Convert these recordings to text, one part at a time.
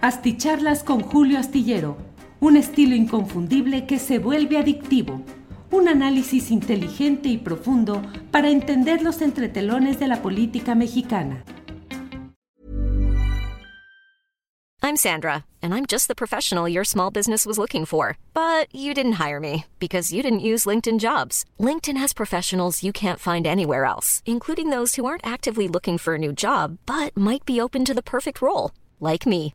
Asticharlas con Julio Astillero, un estilo inconfundible que se vuelve adictivo. Un análisis inteligente y profundo para entender los entretelones de la política mexicana. I'm Sandra, and I'm just the professional your small business was looking for. But you didn't hire me because you didn't use LinkedIn jobs. LinkedIn has professionals you can't find anywhere else, including those who aren't actively looking for a new job but might be open to the perfect role, like me.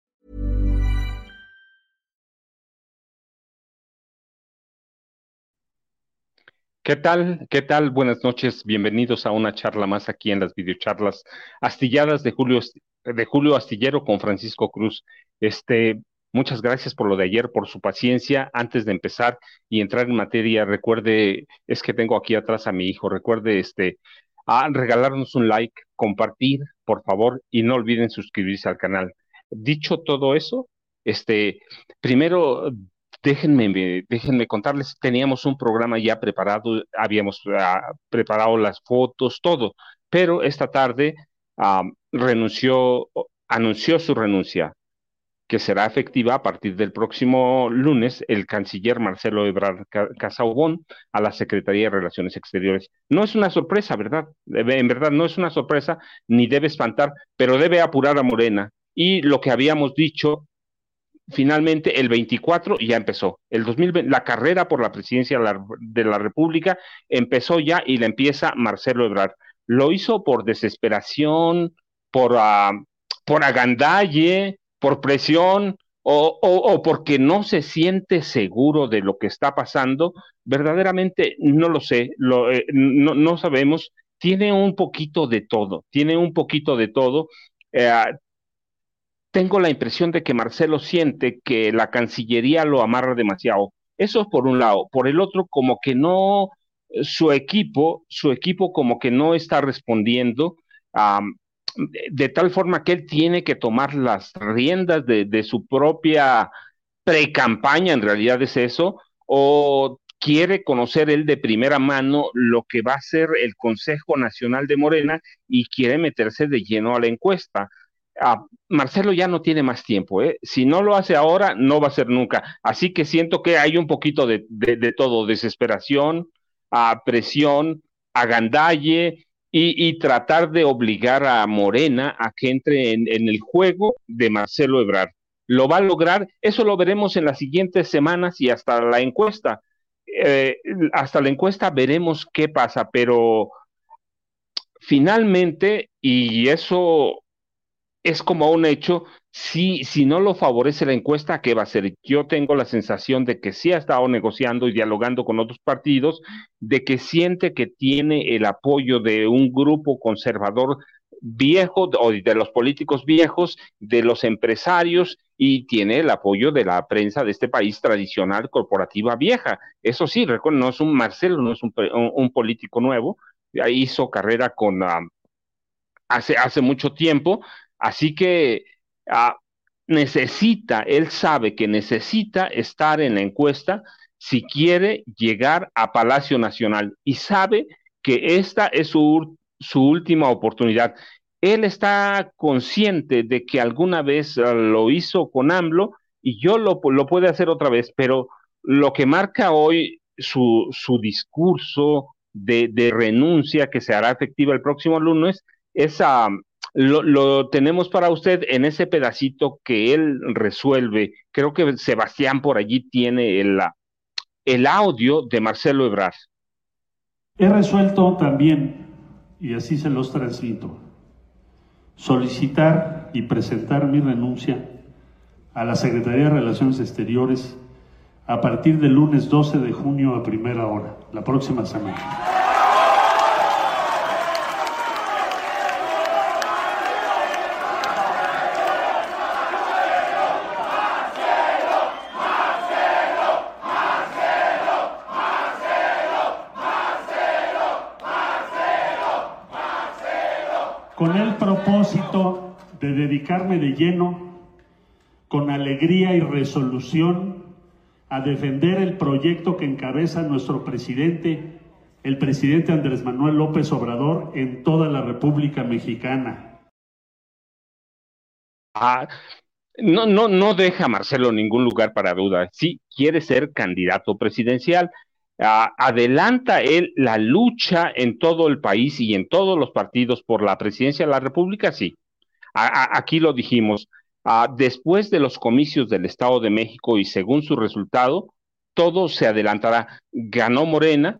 ¿Qué tal? ¿Qué tal? Buenas noches. Bienvenidos a una charla más aquí en las videocharlas astilladas de Julio, de Julio Astillero con Francisco Cruz. Este, muchas gracias por lo de ayer, por su paciencia. Antes de empezar y entrar en materia, recuerde, es que tengo aquí atrás a mi hijo, recuerde este, a regalarnos un like, compartir, por favor, y no olviden suscribirse al canal. Dicho todo eso, este, primero déjenme, déjenme contarles, teníamos un programa ya preparado, habíamos ah, preparado las fotos, todo, pero esta tarde ah, renunció, anunció su renuncia, que será efectiva a partir del próximo lunes el canciller Marcelo Ebrard Casaubon a la Secretaría de Relaciones Exteriores. No es una sorpresa, ¿verdad? En verdad no es una sorpresa, ni debe espantar, pero debe apurar a Morena. Y lo que habíamos dicho finalmente el 24 ya empezó. El 2020, la carrera por la presidencia de la, República empezó ya y la empieza Marcelo Ebrard. Lo hizo por desesperación, por, uh, por agandalle, por presión o, o, o, porque no se siente seguro de lo que está pasando. Verdaderamente no lo sé, lo, eh, no, no, sabemos. Tiene un poquito de todo, tiene un poquito de todo. Eh, tengo la impresión de que Marcelo siente que la Cancillería lo amarra demasiado. Eso es por un lado. Por el otro, como que no, su equipo, su equipo como que no está respondiendo de, de, tal forma que él tiene que tomar las riendas de, de su propia pre-campaña, en realidad es eso, o quiere conocer él de primera mano lo que va a ser el Consejo Nacional de Morena y quiere meterse de lleno a la encuesta ah, Marcelo ya no tiene más tiempo, ¿eh? Si no lo hace ahora, no va a ser nunca. Así que siento que hay un poquito de, todo, desesperación, a presión, agandalle y, y, tratar de obligar a Morena a que entre en, en el juego de Marcelo Ebrard. ¿Lo va a lograr? Eso lo veremos en las siguientes semanas y hasta la encuesta. Eh, hasta la encuesta veremos qué pasa, pero finalmente, y eso es como un hecho, si, si no lo favorece la encuesta, ¿qué va a hacer? Yo tengo la sensación de que sí ha estado negociando y dialogando con otros partidos, de que siente que tiene el apoyo de un grupo conservador viejo o de los políticos viejos, de los empresarios y tiene el apoyo de la prensa de este país tradicional corporativa vieja. Eso sí, no es un Marcelo, no es un, un, político nuevo, hizo carrera con uh, hace, hace mucho tiempo, Así que uh, necesita, él sabe que necesita estar en la encuesta si quiere llegar a Palacio Nacional y sabe que esta es su, su última oportunidad. Él está consciente de que alguna vez uh, lo hizo con AMLO y yo lo, lo puede hacer otra vez, pero lo que marca hoy su, su discurso de, de, renuncia que se hará efectiva el próximo lunes es uh, lo, lo, tenemos para usted en ese pedacito que él resuelve. Creo que Sebastián por allí tiene el, el audio de Marcelo Ebrard. He resuelto también, y así se los transmito, solicitar y presentar mi renuncia a la Secretaría de Relaciones Exteriores a partir del lunes 12 de junio a primera hora, la próxima semana. con el propósito de dedicarme de lleno, con alegría y resolución, a defender el proyecto que encabeza nuestro presidente, el presidente Andrés Manuel López Obrador, en toda la República Mexicana. Ah, no, no, no deja Marcelo ningún lugar para duda. Sí quiere ser candidato presidencial adelanta él la lucha en todo el país y en todos los partidos por la presidencia de la República, sí. Aquí lo dijimos. después de los comicios del Estado de México y según su resultado, todo se adelantará. Ganó Morena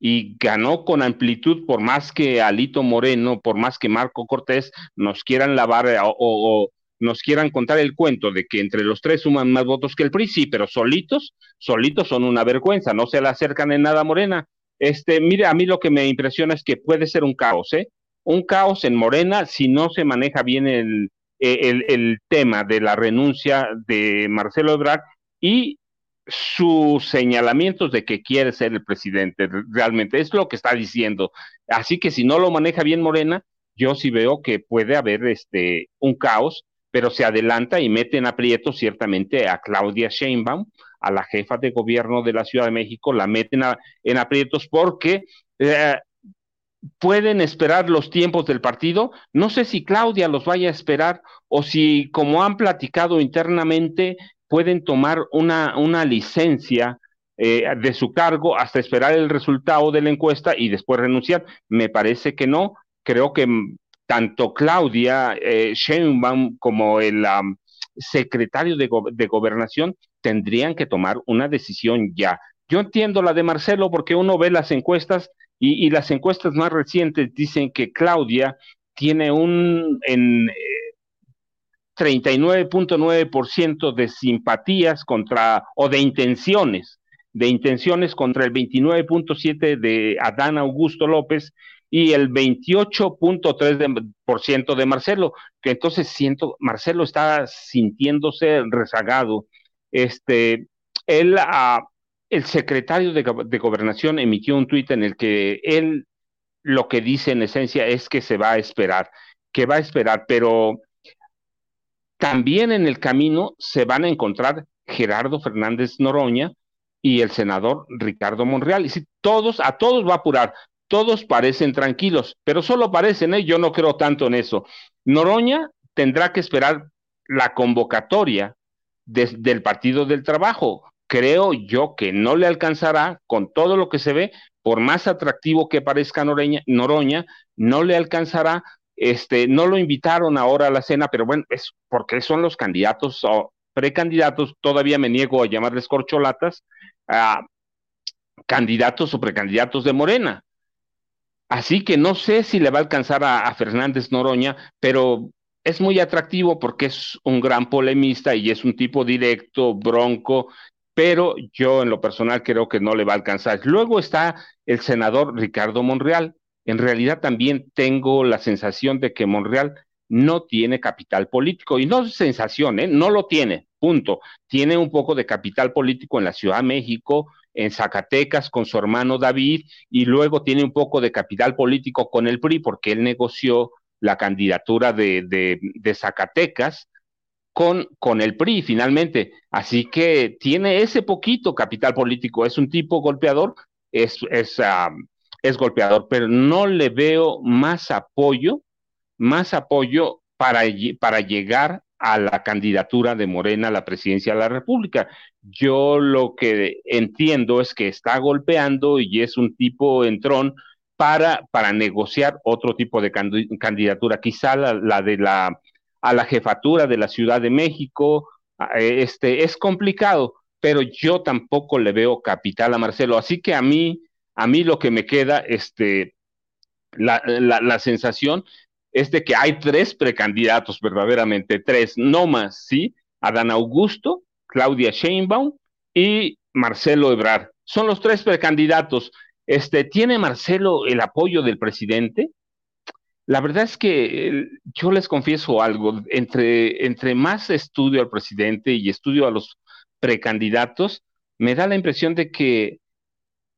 y ganó con amplitud, por más que Alito Moreno, por más que Marco Cortés nos quieran lavar eh, o nos quieran contar el cuento de que entre los tres suman más votos que el PRI, sí, pero solitos, solitos son una vergüenza, no se le acercan en nada a Morena. Este, mire, a mí lo que me impresiona es que puede ser un caos, ¿eh? Un caos en Morena si no se maneja bien el, el, el tema de la renuncia de Marcelo Ebrard y sus señalamientos de que quiere ser el presidente, realmente es lo que está diciendo. Así que si no lo maneja bien Morena, yo sí veo que puede haber este un caos pero se adelanta y mete en aprieto ciertamente a Claudia Sheinbaum, a la jefa de gobierno de la Ciudad de México, la meten en aprietos porque eh, pueden esperar los tiempos del partido. No sé si Claudia los vaya a esperar o si, como han platicado internamente, pueden tomar una, una licencia eh, de su cargo hasta esperar el resultado de la encuesta y después renunciar. Me parece que no. Creo que tanto Claudia eh, Sheinbaum como el secretario de, gobernación tendrían que tomar una decisión ya. Yo entiendo la de Marcelo porque uno ve las encuestas y, las encuestas más recientes dicen que Claudia tiene un en 39.9% eh, de simpatías contra o de intenciones, de intenciones contra el 29.7 de Adán Augusto López y el 28.3% de Marcelo, que entonces siento, Marcelo está sintiéndose rezagado. Este, él, ah, el secretario de, Gobernación emitió un tuit en el que él lo que dice en esencia es que se va a esperar, que va a esperar, pero también en el camino se van a encontrar Gerardo Fernández Noroña y el senador Ricardo Monreal. Y si todos, a todos va a apurar, todos parecen tranquilos, pero solo parecen, ¿eh? yo no creo tanto en eso. Noroña tendrá que esperar la convocatoria del Partido del Trabajo. Creo yo que no le alcanzará con todo lo que se ve, por más atractivo que parezca Noroña, no le alcanzará. Este, no lo invitaron ahora a la cena, pero bueno, es porque son los candidatos o precandidatos, todavía me niego a llamarles corcholatas, a candidatos o precandidatos de Morena. Así que no sé si le va a alcanzar a, Fernández Noroña, pero es muy atractivo porque es un gran polemista y es un tipo directo, bronco, pero yo en lo personal creo que no le va a alcanzar. Luego está el senador Ricardo Monreal. En realidad también tengo la sensación de que Monreal no tiene capital político y no es sensación, ¿eh? no lo tiene, punto. Tiene un poco de capital político en la Ciudad de México, en Zacatecas con su hermano David y luego tiene un poco de capital político con el PRI porque él negoció la candidatura de, de, Zacatecas con, con, el PRI finalmente. Así que tiene ese poquito capital político. Es un tipo golpeador, es, es, es golpeador, pero no le veo más apoyo, más apoyo para, para llegar a la candidatura de Morena a la presidencia de la República. Yo lo que entiendo es que está golpeando y es un tipo entrón para, para negociar otro tipo de candidatura, quizá la, de la a la jefatura de la Ciudad de México, este es complicado, pero yo tampoco le veo capital a Marcelo, así que a mí a mí lo que me queda este la, la, la sensación es de que hay tres precandidatos, verdaderamente, tres, no más, ¿sí? Adán Augusto, Claudia Sheinbaum y Marcelo Ebrard. Son los tres precandidatos. Este, ¿Tiene Marcelo el apoyo del presidente? La verdad es que yo les confieso algo, entre, más estudio al presidente y estudio a los precandidatos, me da la impresión de que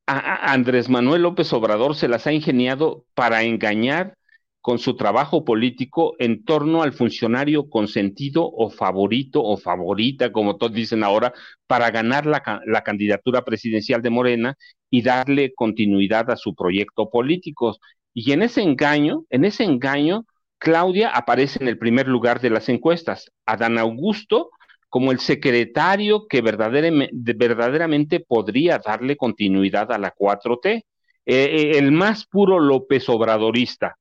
a Andrés Manuel López Obrador se las ha ingeniado para engañar con su trabajo político en torno al funcionario consentido o favorito o favorita, como todos dicen ahora, para ganar la, la, candidatura presidencial de Morena y darle continuidad a su proyecto político. Y en ese engaño, en ese engaño, Claudia aparece en el primer lugar de las encuestas. Adán Augusto como el secretario que verdaderamente, verdaderamente podría darle continuidad a la 4T, eh, eh, el más puro López Obradorista.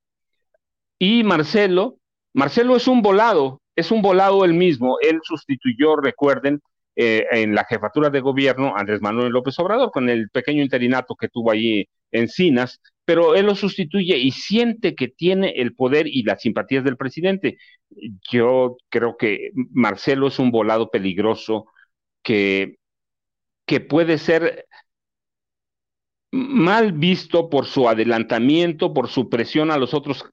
Y Marcelo, Marcelo es un volado, es un volado él mismo, él sustituyó, recuerden, eh, en la jefatura de gobierno Andrés Manuel López Obrador con el pequeño interinato que tuvo allí en Cinas, pero él lo sustituye y siente que tiene el poder y las simpatías del presidente. Yo creo que Marcelo es un volado peligroso que, que puede ser mal visto por su adelantamiento, por su presión a los otros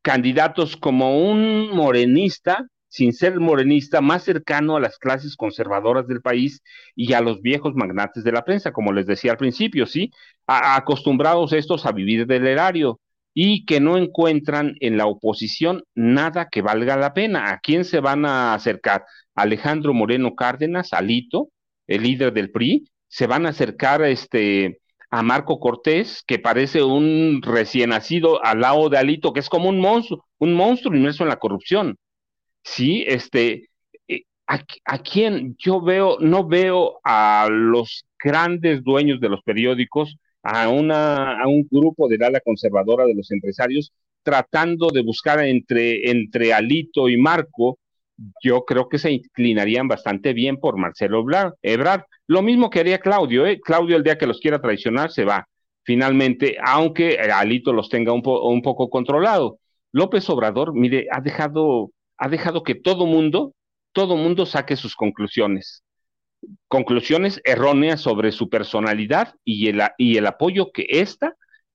candidatos como un morenista sin ser morenista, más cercano a las clases conservadoras del país y a los viejos magnates de la prensa, como les decía al principio, ¿sí? acostumbrados estos a vivir del erario y que no encuentran en la oposición nada que valga la pena. ¿A quién se van a acercar? Alejandro Moreno Cárdenas, Alito, el líder del PRI, se van a acercar este, a Marco Cortés, que parece un recién nacido al lado de Alito, que es como un monstruo, un monstruo inmerso en la corrupción. Sí, este, eh, a, quién yo veo, no veo a los grandes dueños de los periódicos, a, una, a un grupo de ala conservadora de los empresarios, tratando de buscar entre, entre Alito y Marco, yo creo que se inclinarían bastante bien por Marcelo Ebrard. Lo mismo que haría Claudio, ¿eh? Claudio el día que los quiera traicionar se va, finalmente, aunque Alito los tenga un, un poco controlado. López Obrador, mire, ha dejado ha dejado que todo mundo, todo mundo saque sus conclusiones. Conclusiones erróneas sobre su personalidad y el, apoyo que ésta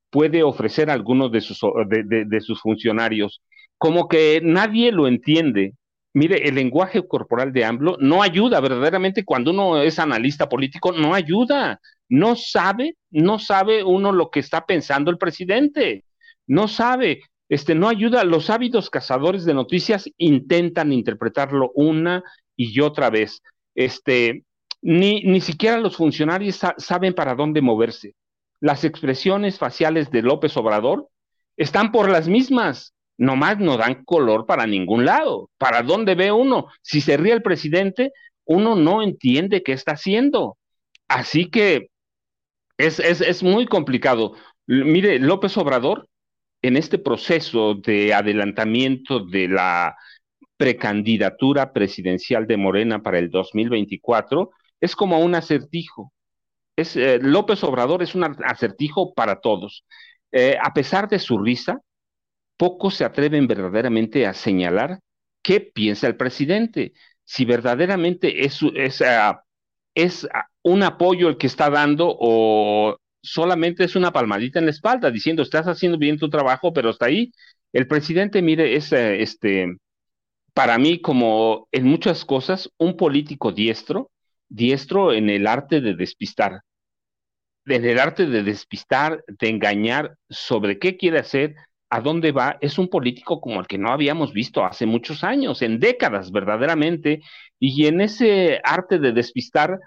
puede ofrecer a algunos de sus, de, sus funcionarios. Como que nadie lo entiende. Mire, el lenguaje corporal de AMLO no ayuda verdaderamente cuando uno es analista político, no ayuda. No sabe, no sabe uno lo que está pensando el presidente. No sabe este, no ayuda. Los ávidos cazadores de noticias intentan interpretarlo una y otra vez. Este, ni, ni siquiera los funcionarios saben para dónde moverse. Las expresiones faciales de López Obrador están por las mismas, nomás no dan color para ningún lado. ¿Para dónde ve uno? Si se ríe el presidente, uno no entiende qué está haciendo. Así que es, es, es muy complicado. Mire, López Obrador en este proceso de adelantamiento de la precandidatura presidencial de Morena para el 2024 es como un acertijo. Es, eh, López Obrador es un acertijo para todos. Eh, a pesar de su risa, pocos se atreven verdaderamente a señalar qué piensa el presidente, si verdaderamente es, es, es ah, un apoyo el que está dando o solamente es una palmadita en la espalda diciendo, estás haciendo bien tu trabajo, pero hasta ahí. El presidente, mire, es eh, este, para mí, como en muchas cosas, un político diestro, diestro en el arte de despistar, en el arte de despistar, de engañar sobre qué quiere hacer, a dónde va, es un político como el que no habíamos visto hace muchos años, en décadas verdaderamente, y en ese arte de despistar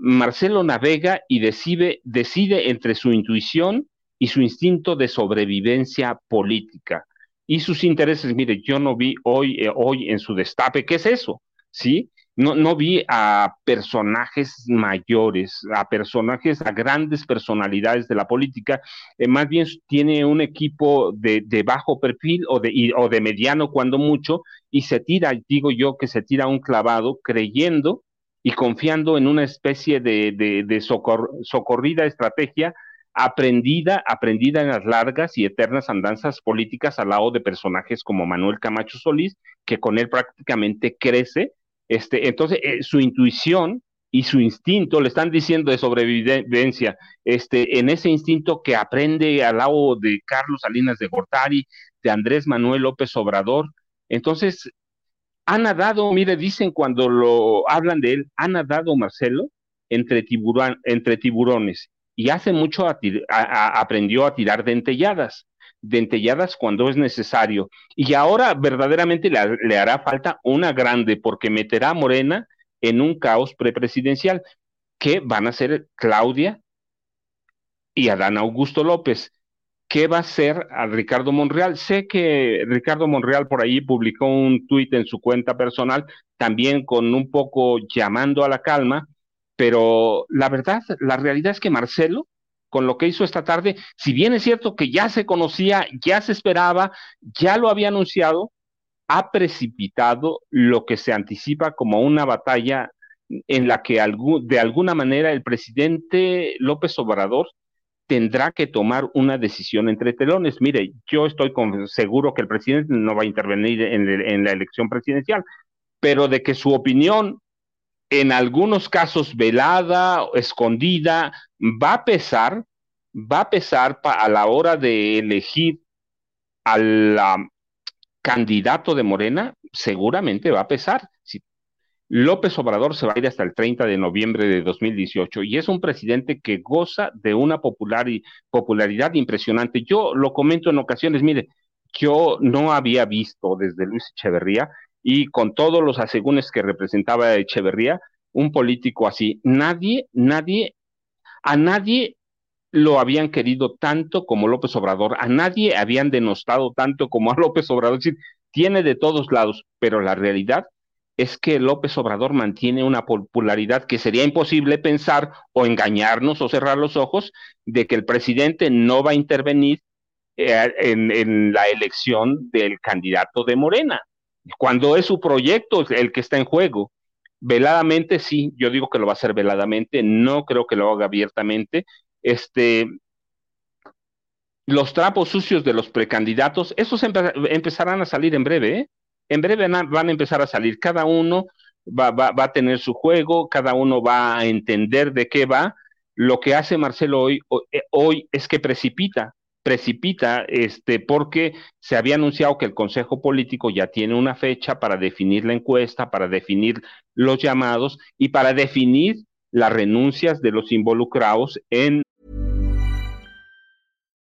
Marcelo navega y decide, decide entre su intuición y su instinto de sobrevivencia política y sus intereses. Mire, yo no vi hoy, eh, hoy en su destape, ¿qué es eso? ¿Sí? No, no vi a personajes mayores, a personajes, a grandes personalidades de la política, eh, más bien tiene un equipo de, de bajo perfil o de, o de mediano cuando mucho, y se tira, digo yo que se tira un clavado creyendo y confiando en una especie de, socorrida estrategia aprendida, aprendida en las largas y eternas andanzas políticas al lado de personajes como Manuel Camacho Solís, que con él prácticamente crece Este, entonces, eh, su intuición y su instinto le están diciendo de sobrevivencia, este, en ese instinto que aprende al lado de Carlos Salinas de Gortari, de Andrés Manuel López Obrador. Entonces, ha nadado, mire, dicen cuando lo hablan de él, ha nadado Marcelo entre, entre tiburones y hace mucho aprendió a tirar dentelladas, dentelladas cuando es necesario. Y ahora verdaderamente le, le hará falta una grande porque meterá a Morena en un caos prepresidencial que van a ser Claudia y Adán Augusto López. ¿Qué va a hacer a Ricardo Monreal? Sé que Ricardo Monreal por ahí publicó un tuit en su cuenta personal, también con un poco llamando a la calma, pero la verdad, la realidad es que Marcelo, con lo que hizo esta tarde, si bien es cierto que ya se conocía, ya se esperaba, ya lo había anunciado, ha precipitado lo que se anticipa como una batalla en la que de alguna manera el presidente López Obrador tendrá que tomar una decisión entre telones. Mire, yo estoy seguro que el presidente no va a intervenir en, la elección presidencial, pero de que su opinión, en algunos casos velada, escondida, va a pesar, va a pesar a la hora de elegir a la, candidato de Morena, seguramente va a pesar. López Obrador se va a ir hasta el 30 de noviembre de 2018 y es un presidente que goza de una popular popularidad impresionante. Yo lo comento en ocasiones, mire, yo no había visto desde Luis Echeverría y con todos los asegúnes que representaba Echeverría, un político así. Nadie, nadie, a nadie lo habían querido tanto como López Obrador, a nadie habían denostado tanto como a López Obrador, es decir, tiene de todos lados, pero la realidad es que López Obrador mantiene una popularidad que sería imposible pensar o engañarnos o cerrar los ojos de que el presidente no va a intervenir eh, en, la elección del candidato de Morena, cuando es su proyecto el que está en juego. Veladamente, sí, yo digo que lo va a hacer veladamente, no creo que lo haga abiertamente, este, los trapos sucios de los precandidatos, esos empezarán a salir en breve, ¿eh? En breve van a empezar a salir. Cada uno va, va, a tener su juego, cada uno va a entender de qué va. Lo que hace Marcelo hoy, eh, hoy es que precipita, precipita, este, porque se había anunciado que el Consejo Político ya tiene una fecha para definir la encuesta, para definir los llamados y para definir las renuncias de los involucrados en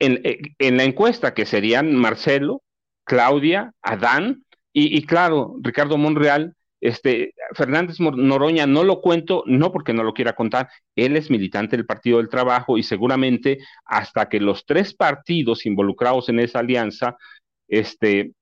Eh, en, la encuesta, que serían Marcelo, Claudia, Adán y, claro, Ricardo Monreal, este, Fernández Noroña no lo cuento, no porque no lo quiera contar, él es militante del Partido del Trabajo y seguramente hasta que los tres partidos involucrados en esa alianza este,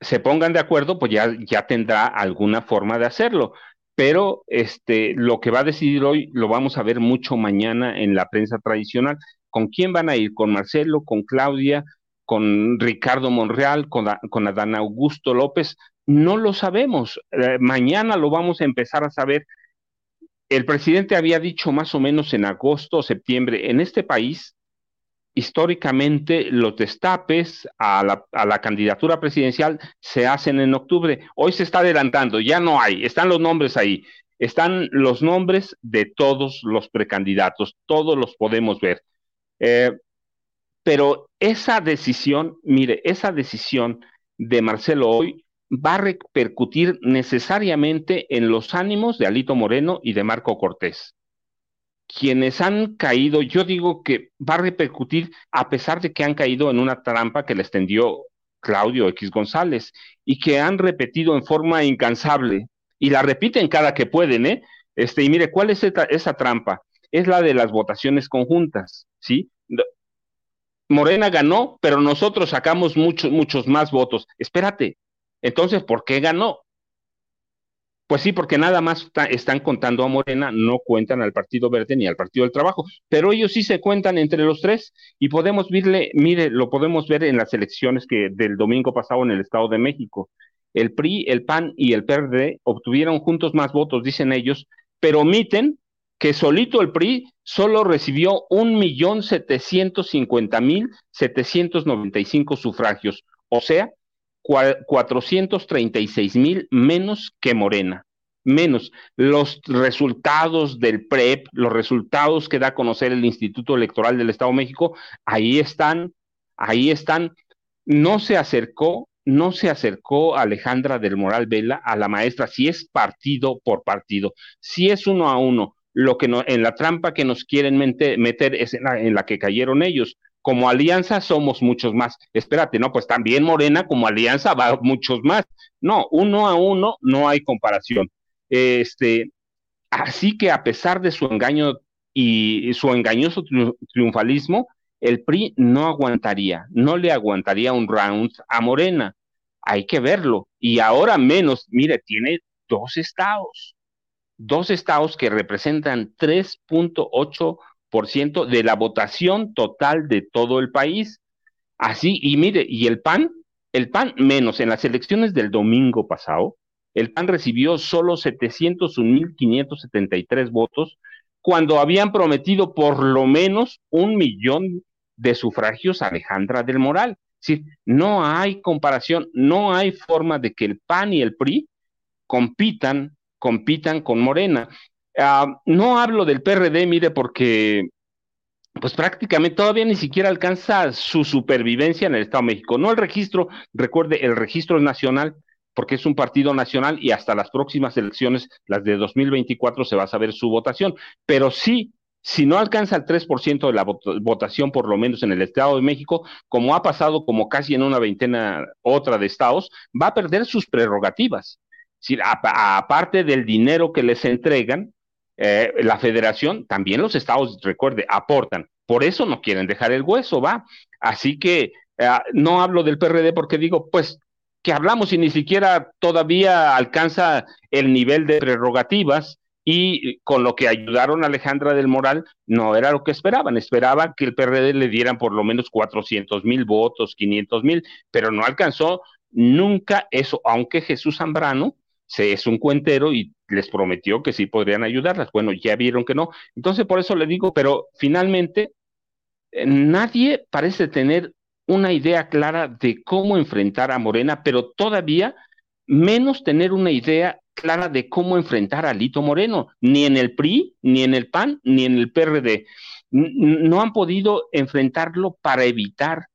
se pongan de acuerdo, pues ya, ya tendrá alguna forma de hacerlo. Pero este, lo que va a decidir hoy lo vamos a ver mucho mañana en la prensa tradicional. ¿Con quién van a ir? ¿Con Marcelo? ¿Con Claudia? ¿Con Ricardo Monreal? ¿Con, Adán Augusto López? No lo sabemos. Eh, mañana lo vamos a empezar a saber. El presidente había dicho más o menos en agosto o septiembre, en este país, históricamente los destapes a la, a la, candidatura presidencial se hacen en octubre. Hoy se está adelantando, ya no hay, están los nombres ahí, están los nombres de todos los precandidatos, todos los podemos ver. Eh, pero esa decisión, mire, esa decisión de Marcelo hoy va a repercutir necesariamente en los ánimos de Alito Moreno y de Marco Cortés. Quienes han caído, yo digo que va a repercutir a pesar de que han caído en una trampa que les tendió Claudio X González y que han repetido en forma incansable y la repiten cada que pueden, ¿eh? Este, y mire, ¿cuál es esa, trampa? Es la de las votaciones conjuntas, ¿sí? Morena ganó, pero nosotros sacamos muchos, muchos más votos. Espérate, entonces, ¿por qué ganó? Pues sí, porque nada más están contando a Morena, no cuentan al Partido Verde ni al Partido del Trabajo, pero ellos sí se cuentan entre los tres y podemos verle, mire, lo podemos ver en las elecciones que del domingo pasado en el Estado de México. El PRI, el PAN y el PRD obtuvieron juntos más votos, dicen ellos, pero omiten que solito el PRI solo recibió un millón setecientos cincuenta mil setecientos noventa y cinco sufragios, o sea, cuatrocientos treinta y seis mil menos que Morena. Menos los resultados del PREP, los resultados que da a conocer el Instituto Electoral del Estado de México, ahí están, ahí están. No se acercó no se acercó Alejandra del Moral Vela a la maestra si es partido por partido, si es uno a uno. Lo que no, en la trampa que nos quieren meter es en la, que cayeron ellos. Como alianza somos muchos más. Espérate, no, pues también Morena como alianza va muchos más. No, uno a uno no hay comparación. Este, así que a pesar de su engaño y su engañoso triunfalismo, el PRI no aguantaría, no le aguantaría un round a Morena. Hay que verlo. Y ahora menos, mire, tiene dos estados, dos estados que representan 3.8% de la votación total de todo el país. Así, y mire, y el PAN, el PAN menos en las elecciones del domingo pasado, el PAN recibió solo 701.573 votos cuando habían prometido por lo menos un millón de sufragios Alejandra del Moral. Es no hay comparación, no hay forma de que el PAN y el PRI compitan, compitan con Morena. Ah, no hablo del PRD, mire, porque pues prácticamente todavía ni siquiera alcanza su supervivencia en el Estado de México. No el registro, recuerde, el registro es nacional, porque es un partido nacional y hasta las próximas elecciones, las de 2024, se va a saber su votación, pero sí si no alcanza el 3% de la votación, por lo menos en el Estado de México, como ha pasado como casi en una veintena otra de estados, va a perder sus prerrogativas. Si, aparte del dinero que les entregan, eh, la federación, también los estados, recuerde, aportan. Por eso no quieren dejar el hueso, va. Así que eh, no hablo del PRD porque digo, pues, que hablamos y ni siquiera todavía alcanza el nivel de prerrogativas y con lo que ayudaron a Alejandra del Moral no era lo que esperaban, esperaban que el PRD le dieran por lo menos 400 mil votos, 500 mil, pero no alcanzó nunca eso, aunque Jesús Zambrano se es un cuentero y les prometió que sí podrían ayudarlas. Bueno, ya vieron que no. Entonces, por eso le digo, pero finalmente eh, nadie parece tener una idea clara de cómo enfrentar a Morena, pero todavía menos tener una idea clara de cómo enfrentar a Lito Moreno, ni en el PRI, ni en el PAN, ni en el PRD. No han podido enfrentarlo para evitar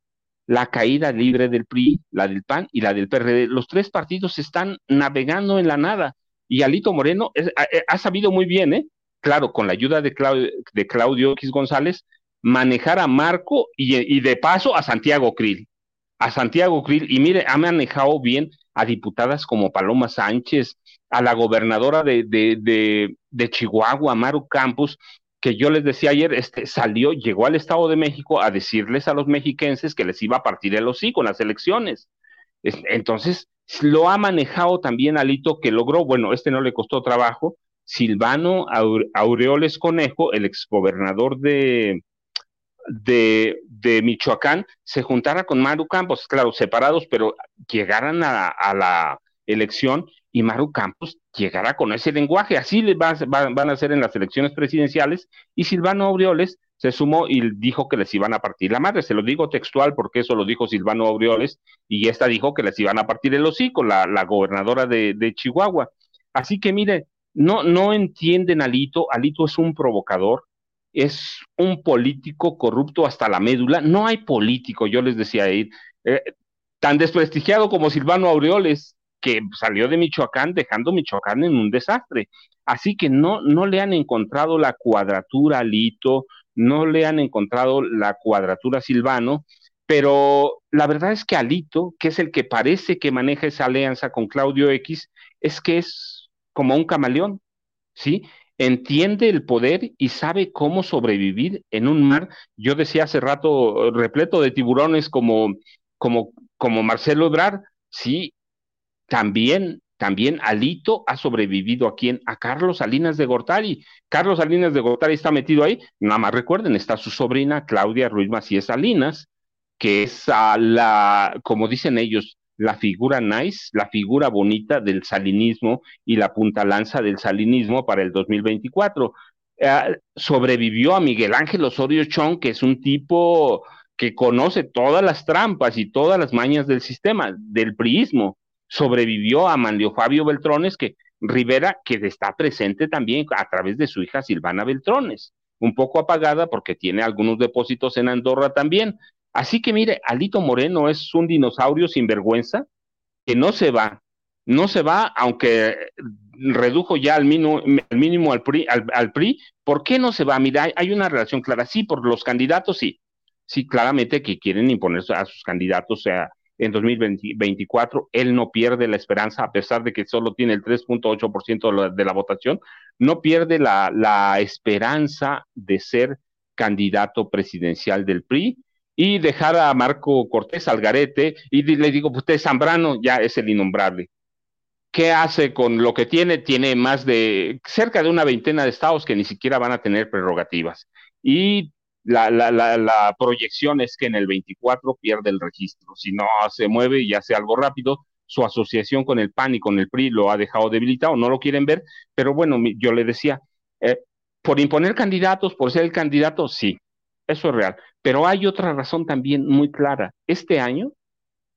la caída libre del PRI, la del PAN y la del PRD. Los tres partidos están navegando en la nada y Alito Moreno ha, sabido muy bien, ¿eh? claro, con la ayuda de Claudio, de Claudio X González, manejar a Marco y, de paso a Santiago Krill. A Santiago Krill, y mire, ha manejado bien a diputadas como Paloma Sánchez, a la gobernadora de, de, de, Chihuahua, Maru Campos, que yo les decía ayer, este, salió, llegó al Estado de México a decirles a los mexiquenses que les iba a partir el hocico en las elecciones. Entonces, lo ha manejado también Alito, que logró, bueno, este no le costó trabajo, Silvano Aureoles Conejo, el exgobernador de, de, de, Michoacán, se juntara con Maru Campos, claro, separados, pero llegaran a, a la elección y Maru Campos llegará con ese lenguaje. Así van a ser en las elecciones presidenciales y Silvano Aureoles se sumó y dijo que les iban a partir la madre. Se lo digo textual porque eso lo dijo Silvano Aureoles y esta dijo que les iban a partir el hocico, la, la gobernadora de, Chihuahua. Así que mire, no, no entienden Alito. Alito es un provocador, es un político corrupto hasta la médula. No hay político, yo les decía ahí. Eh, tan desprestigiado como Silvano Aureoles, que salió de Michoacán dejando Michoacán en un desastre. Así que no, no le han encontrado la cuadratura a Lito, no le han encontrado la cuadratura Silvano, pero la verdad es que Alito, que es el que parece que maneja esa alianza con Claudio X, es que es como un camaleón, ¿sí? Entiende el poder y sabe cómo sobrevivir en un mar, yo decía hace rato, repleto de tiburones como, como, como Marcelo Ebrard, sí, también, también Alito ha sobrevivido a quién? A Carlos Salinas de Gortari. Carlos Salinas de Gortari está metido ahí, nada más recuerden, está su sobrina Claudia Ruiz Macías Salinas, que es la, como dicen ellos, la figura nice, la figura bonita del salinismo y la punta lanza del salinismo para el 2024. Eh, sobrevivió a Miguel Ángel Osorio Chong, que es un tipo que conoce todas las trampas y todas las mañas del sistema, del priismo. Sobrevivió a Manlio Fabio Beltrones, que Rivera, que está presente también a través de su hija Silvana Beltrones, un poco apagada porque tiene algunos depósitos en Andorra también, Así que mire, Alito Moreno es un dinosaurio sin vergüenza que no se va, no se va, aunque redujo ya al mínimo, mínimo al, PRI, al, PRI, ¿por qué no se va? Mira, hay, una relación clara, sí, por los candidatos, sí, sí, claramente que quieren imponer a sus candidatos, sea, en 2024, él no pierde la esperanza, a pesar de que solo tiene el 3.8% de, la, votación, no pierde la, la esperanza de ser candidato presidencial del PRI, y dejar a Marco Cortés Algarete y le digo, usted Zambrano ya es el innombrable. ¿Qué hace con lo que tiene? Tiene más de cerca de una veintena de estados que ni siquiera van a tener prerrogativas. Y la, la, la, proyección es que en el 24 pierde el registro. Si no se mueve y hace algo rápido, su asociación con el PAN y con el PRI lo ha dejado debilitado, no lo quieren ver, pero bueno, yo le decía, eh, por imponer candidatos, por ser el candidato, sí, eso es real. Pero hay otra razón también muy clara. Este año,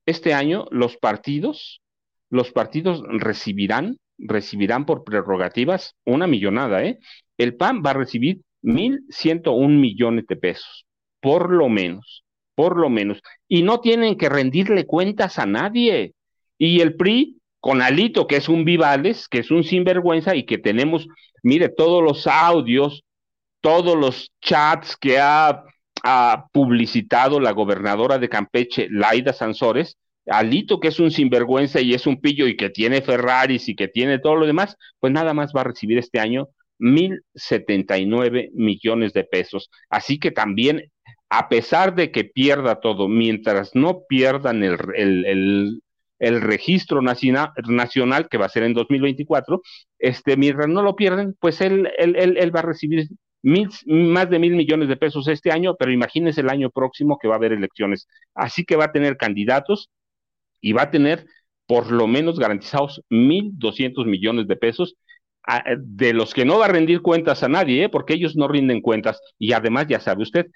este año los partidos, los partidos recibirán, recibirán por prerrogativas una millonada, ¿eh? El PAN va a recibir mil ciento un millones de pesos, por lo menos, por lo menos. Y no tienen que rendirle cuentas a nadie. Y el PRI, con Alito, que es un Vivales, que es un sinvergüenza y que tenemos, mire, todos los audios, todos los chats que ha, publicitado la gobernadora de Campeche, Laida Sansores, Alito, que es un sinvergüenza y es un pillo y que tiene Ferraris y que tiene todo lo demás, pues nada más va a recibir este año mil setenta y nueve millones de pesos. Así que también, a pesar de que pierda todo, mientras no pierdan el, el, el registro nacional, que va a ser en 2024, este, mientras no lo pierden, pues él, él, él va a recibir más de mil millones de pesos este año, pero imagínense el año próximo que va a haber elecciones. Así que va a tener candidatos y va a tener por lo menos garantizados mil doscientos millones de pesos de los que no va a rendir cuentas a nadie, ¿eh? porque ellos no rinden cuentas y además ya sabe usted,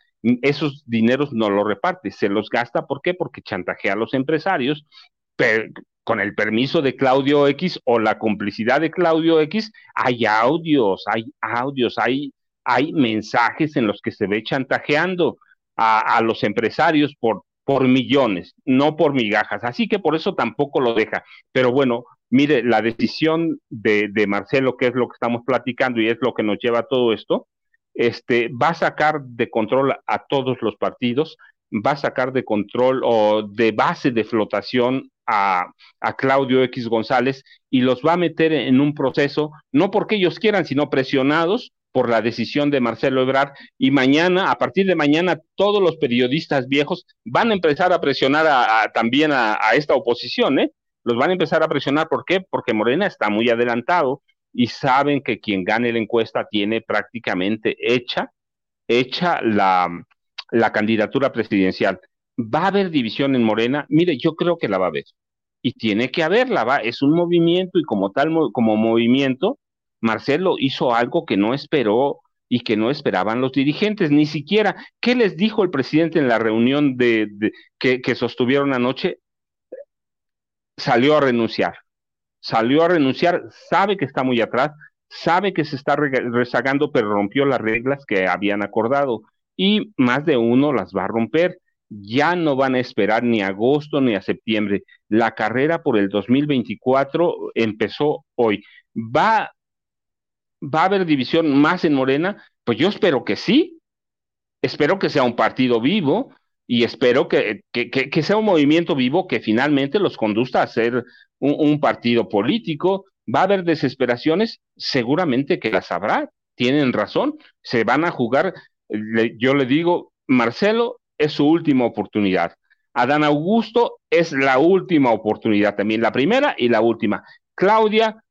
esos dineros no los reparte, se los gasta, ¿por qué? Porque chantajea a los empresarios, con el permiso de Claudio X o la complicidad de Claudio X, hay audios, hay audios, hay hay mensajes en los que se ve chantajeando a, los empresarios por, por millones, no por migajas. Así que por eso tampoco lo deja. Pero bueno, mire, la decisión de, de, Marcelo, que es lo que estamos platicando y es lo que nos lleva a todo esto, este, va a sacar de control a todos los partidos, va a sacar de control o de base de flotación a, a, Claudio X González y los va a meter en un proceso, no porque ellos quieran, sino presionados por la decisión de Marcelo Ebrard y mañana, a partir de mañana, todos los periodistas viejos van a empezar a presionar a, también a, esta oposición, ¿eh? Los van a empezar a presionar, ¿por qué? Porque Morena está muy adelantado y saben que quien gane la encuesta tiene prácticamente hecha, hecha la, la candidatura presidencial. ¿Va a haber división en Morena? Mire, yo creo que la va a haber. Y tiene que haberla, va. Es un movimiento y como tal, como movimiento, Marcelo hizo algo que no esperó y que no esperaban los dirigentes, ni siquiera. ¿Qué les dijo el presidente en la reunión de, que, que, sostuvieron anoche? Salió a renunciar. Salió a renunciar, sabe que está muy atrás, sabe que se está rezagando, pero rompió las reglas que habían acordado y más de uno las va a romper. ya no van a esperar ni a agosto ni a septiembre. La carrera por el 2024 empezó hoy. ¿Va, ¿Va a haber división más en Morena? Pues yo espero que sí. Espero que sea un partido vivo y espero que, que, sea un movimiento vivo que finalmente los conduzca a ser un, partido político. ¿Va a haber desesperaciones? Seguramente que las habrá. Tienen razón. Se van a jugar. yo le digo, Marcelo, es su última oportunidad. Adán Augusto es la última oportunidad también, la primera y la última. Claudia,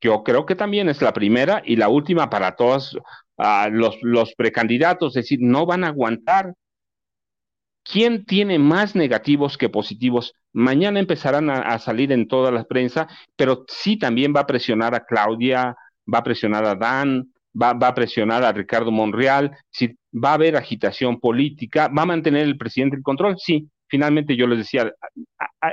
yo creo que también es la primera y la última para todos ah, los, los precandidatos, es decir, no van a aguantar. ¿Quién tiene más negativos que positivos? Mañana empezarán a, salir en toda la prensa, pero sí también va a presionar a Claudia, va a presionar a Dan, va, va a presionar a Ricardo Monreal, si va a haber agitación política, va a mantener el presidente el control, sí. Finalmente yo les decía,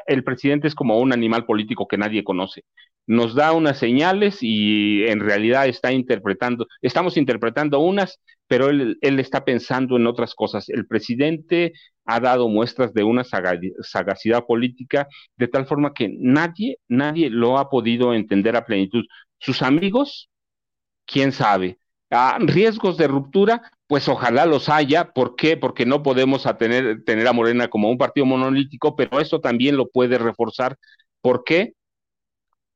el presidente es como un animal político que nadie conoce. Nos da unas señales y en realidad está interpretando, estamos interpretando unas, pero él, él está pensando en otras cosas. El presidente ha dado muestras de una sagacidad política de tal forma que nadie, nadie lo ha podido entender a plenitud. Sus amigos, quién sabe. Ah, riesgos de ruptura, pues ojalá los haya. ¿Por qué? Porque no podemos tener, tener a Morena como un partido monolítico, pero eso también lo puede reforzar. ¿Por qué?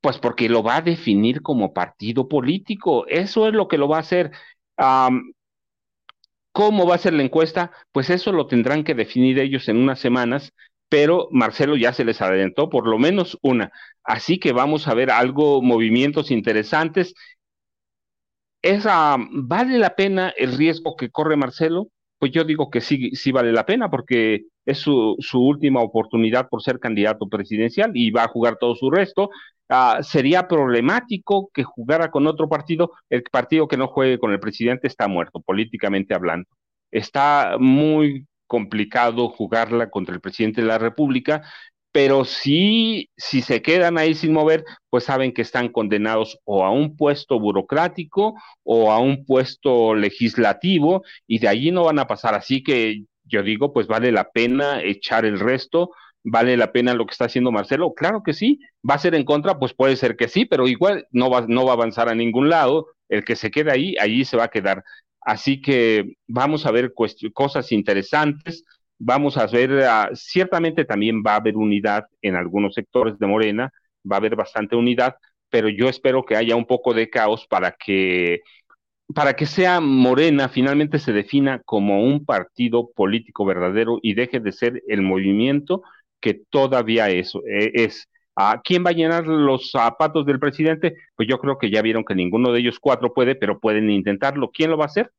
Pues porque lo va a definir como partido político. Eso es lo que lo va a hacer. ¿Cómo va a ser la encuesta? Pues eso lo tendrán que definir ellos en unas semanas, pero Marcelo ya se les adelantó por lo menos una. Así que vamos a ver algo, movimientos interesantes esa, ¿vale la pena el riesgo que corre Marcelo? Pues yo digo que sí, sí vale la pena porque es su, su última oportunidad por ser candidato presidencial y va a jugar todo su resto. Ah, sería problemático que jugara con otro partido. El partido que no juegue con el presidente está muerto, políticamente hablando. Está muy complicado jugarla contra el presidente de la República pero si, si se quedan ahí sin mover, pues saben que están condenados o a un puesto burocrático o a un puesto legislativo y de allí no van a pasar. Así que yo digo, pues vale la pena echar el resto, vale la pena lo que está haciendo Marcelo. Claro que sí, va a ser en contra, pues puede ser que sí, pero igual no va, no va a avanzar a ningún lado. El que se quede ahí, allí se va a quedar. Así que vamos a ver cosas interesantes vamos a ver, ah, ciertamente también va a haber unidad en algunos sectores de Morena, va a haber bastante unidad, pero yo espero que haya un poco de caos para que para que sea Morena finalmente se defina como un partido político verdadero y deje de ser el movimiento que todavía es. Eh, es. ¿A quién va a llenar los zapatos del presidente? Pues yo creo que ya vieron que ninguno de ellos cuatro puede, pero pueden intentarlo. ¿Quién lo va a hacer?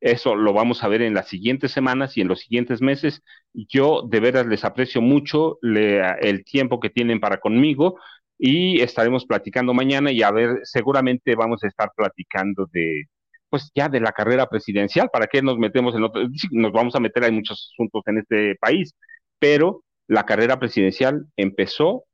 Eso lo vamos a ver en las siguientes semanas y en los siguientes meses. Yo de veras les aprecio mucho el tiempo que tienen para conmigo y estaremos platicando mañana y a ver, seguramente vamos a estar platicando de, pues ya de la carrera presidencial. ¿Para qué nos metemos en otro? Nos vamos a meter, hay muchos asuntos en este país, pero la carrera presidencial empezó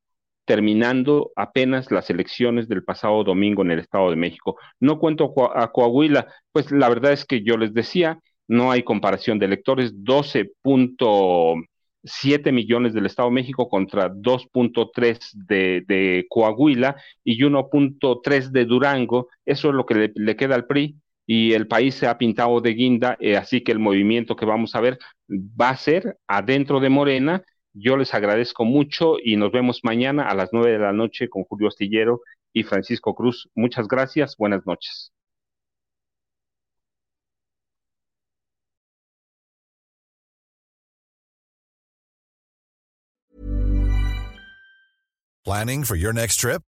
terminando apenas las elecciones del pasado domingo en el Estado de México. No cuento a Coahuila, pues la verdad es que yo les decía, no hay comparación de electores, 12.7 millones del Estado de México contra 2.3 de, de, Coahuila y 1.3 de Durango, eso es lo que le, queda al PRI y el país se ha pintado de guinda, eh, así que el movimiento que vamos a ver va a ser adentro de Morena yo les agradezco mucho y nos vemos mañana a las nueve de la noche con Julio Astillero y Francisco Cruz. Muchas gracias. Buenas noches. Planning for your next trip?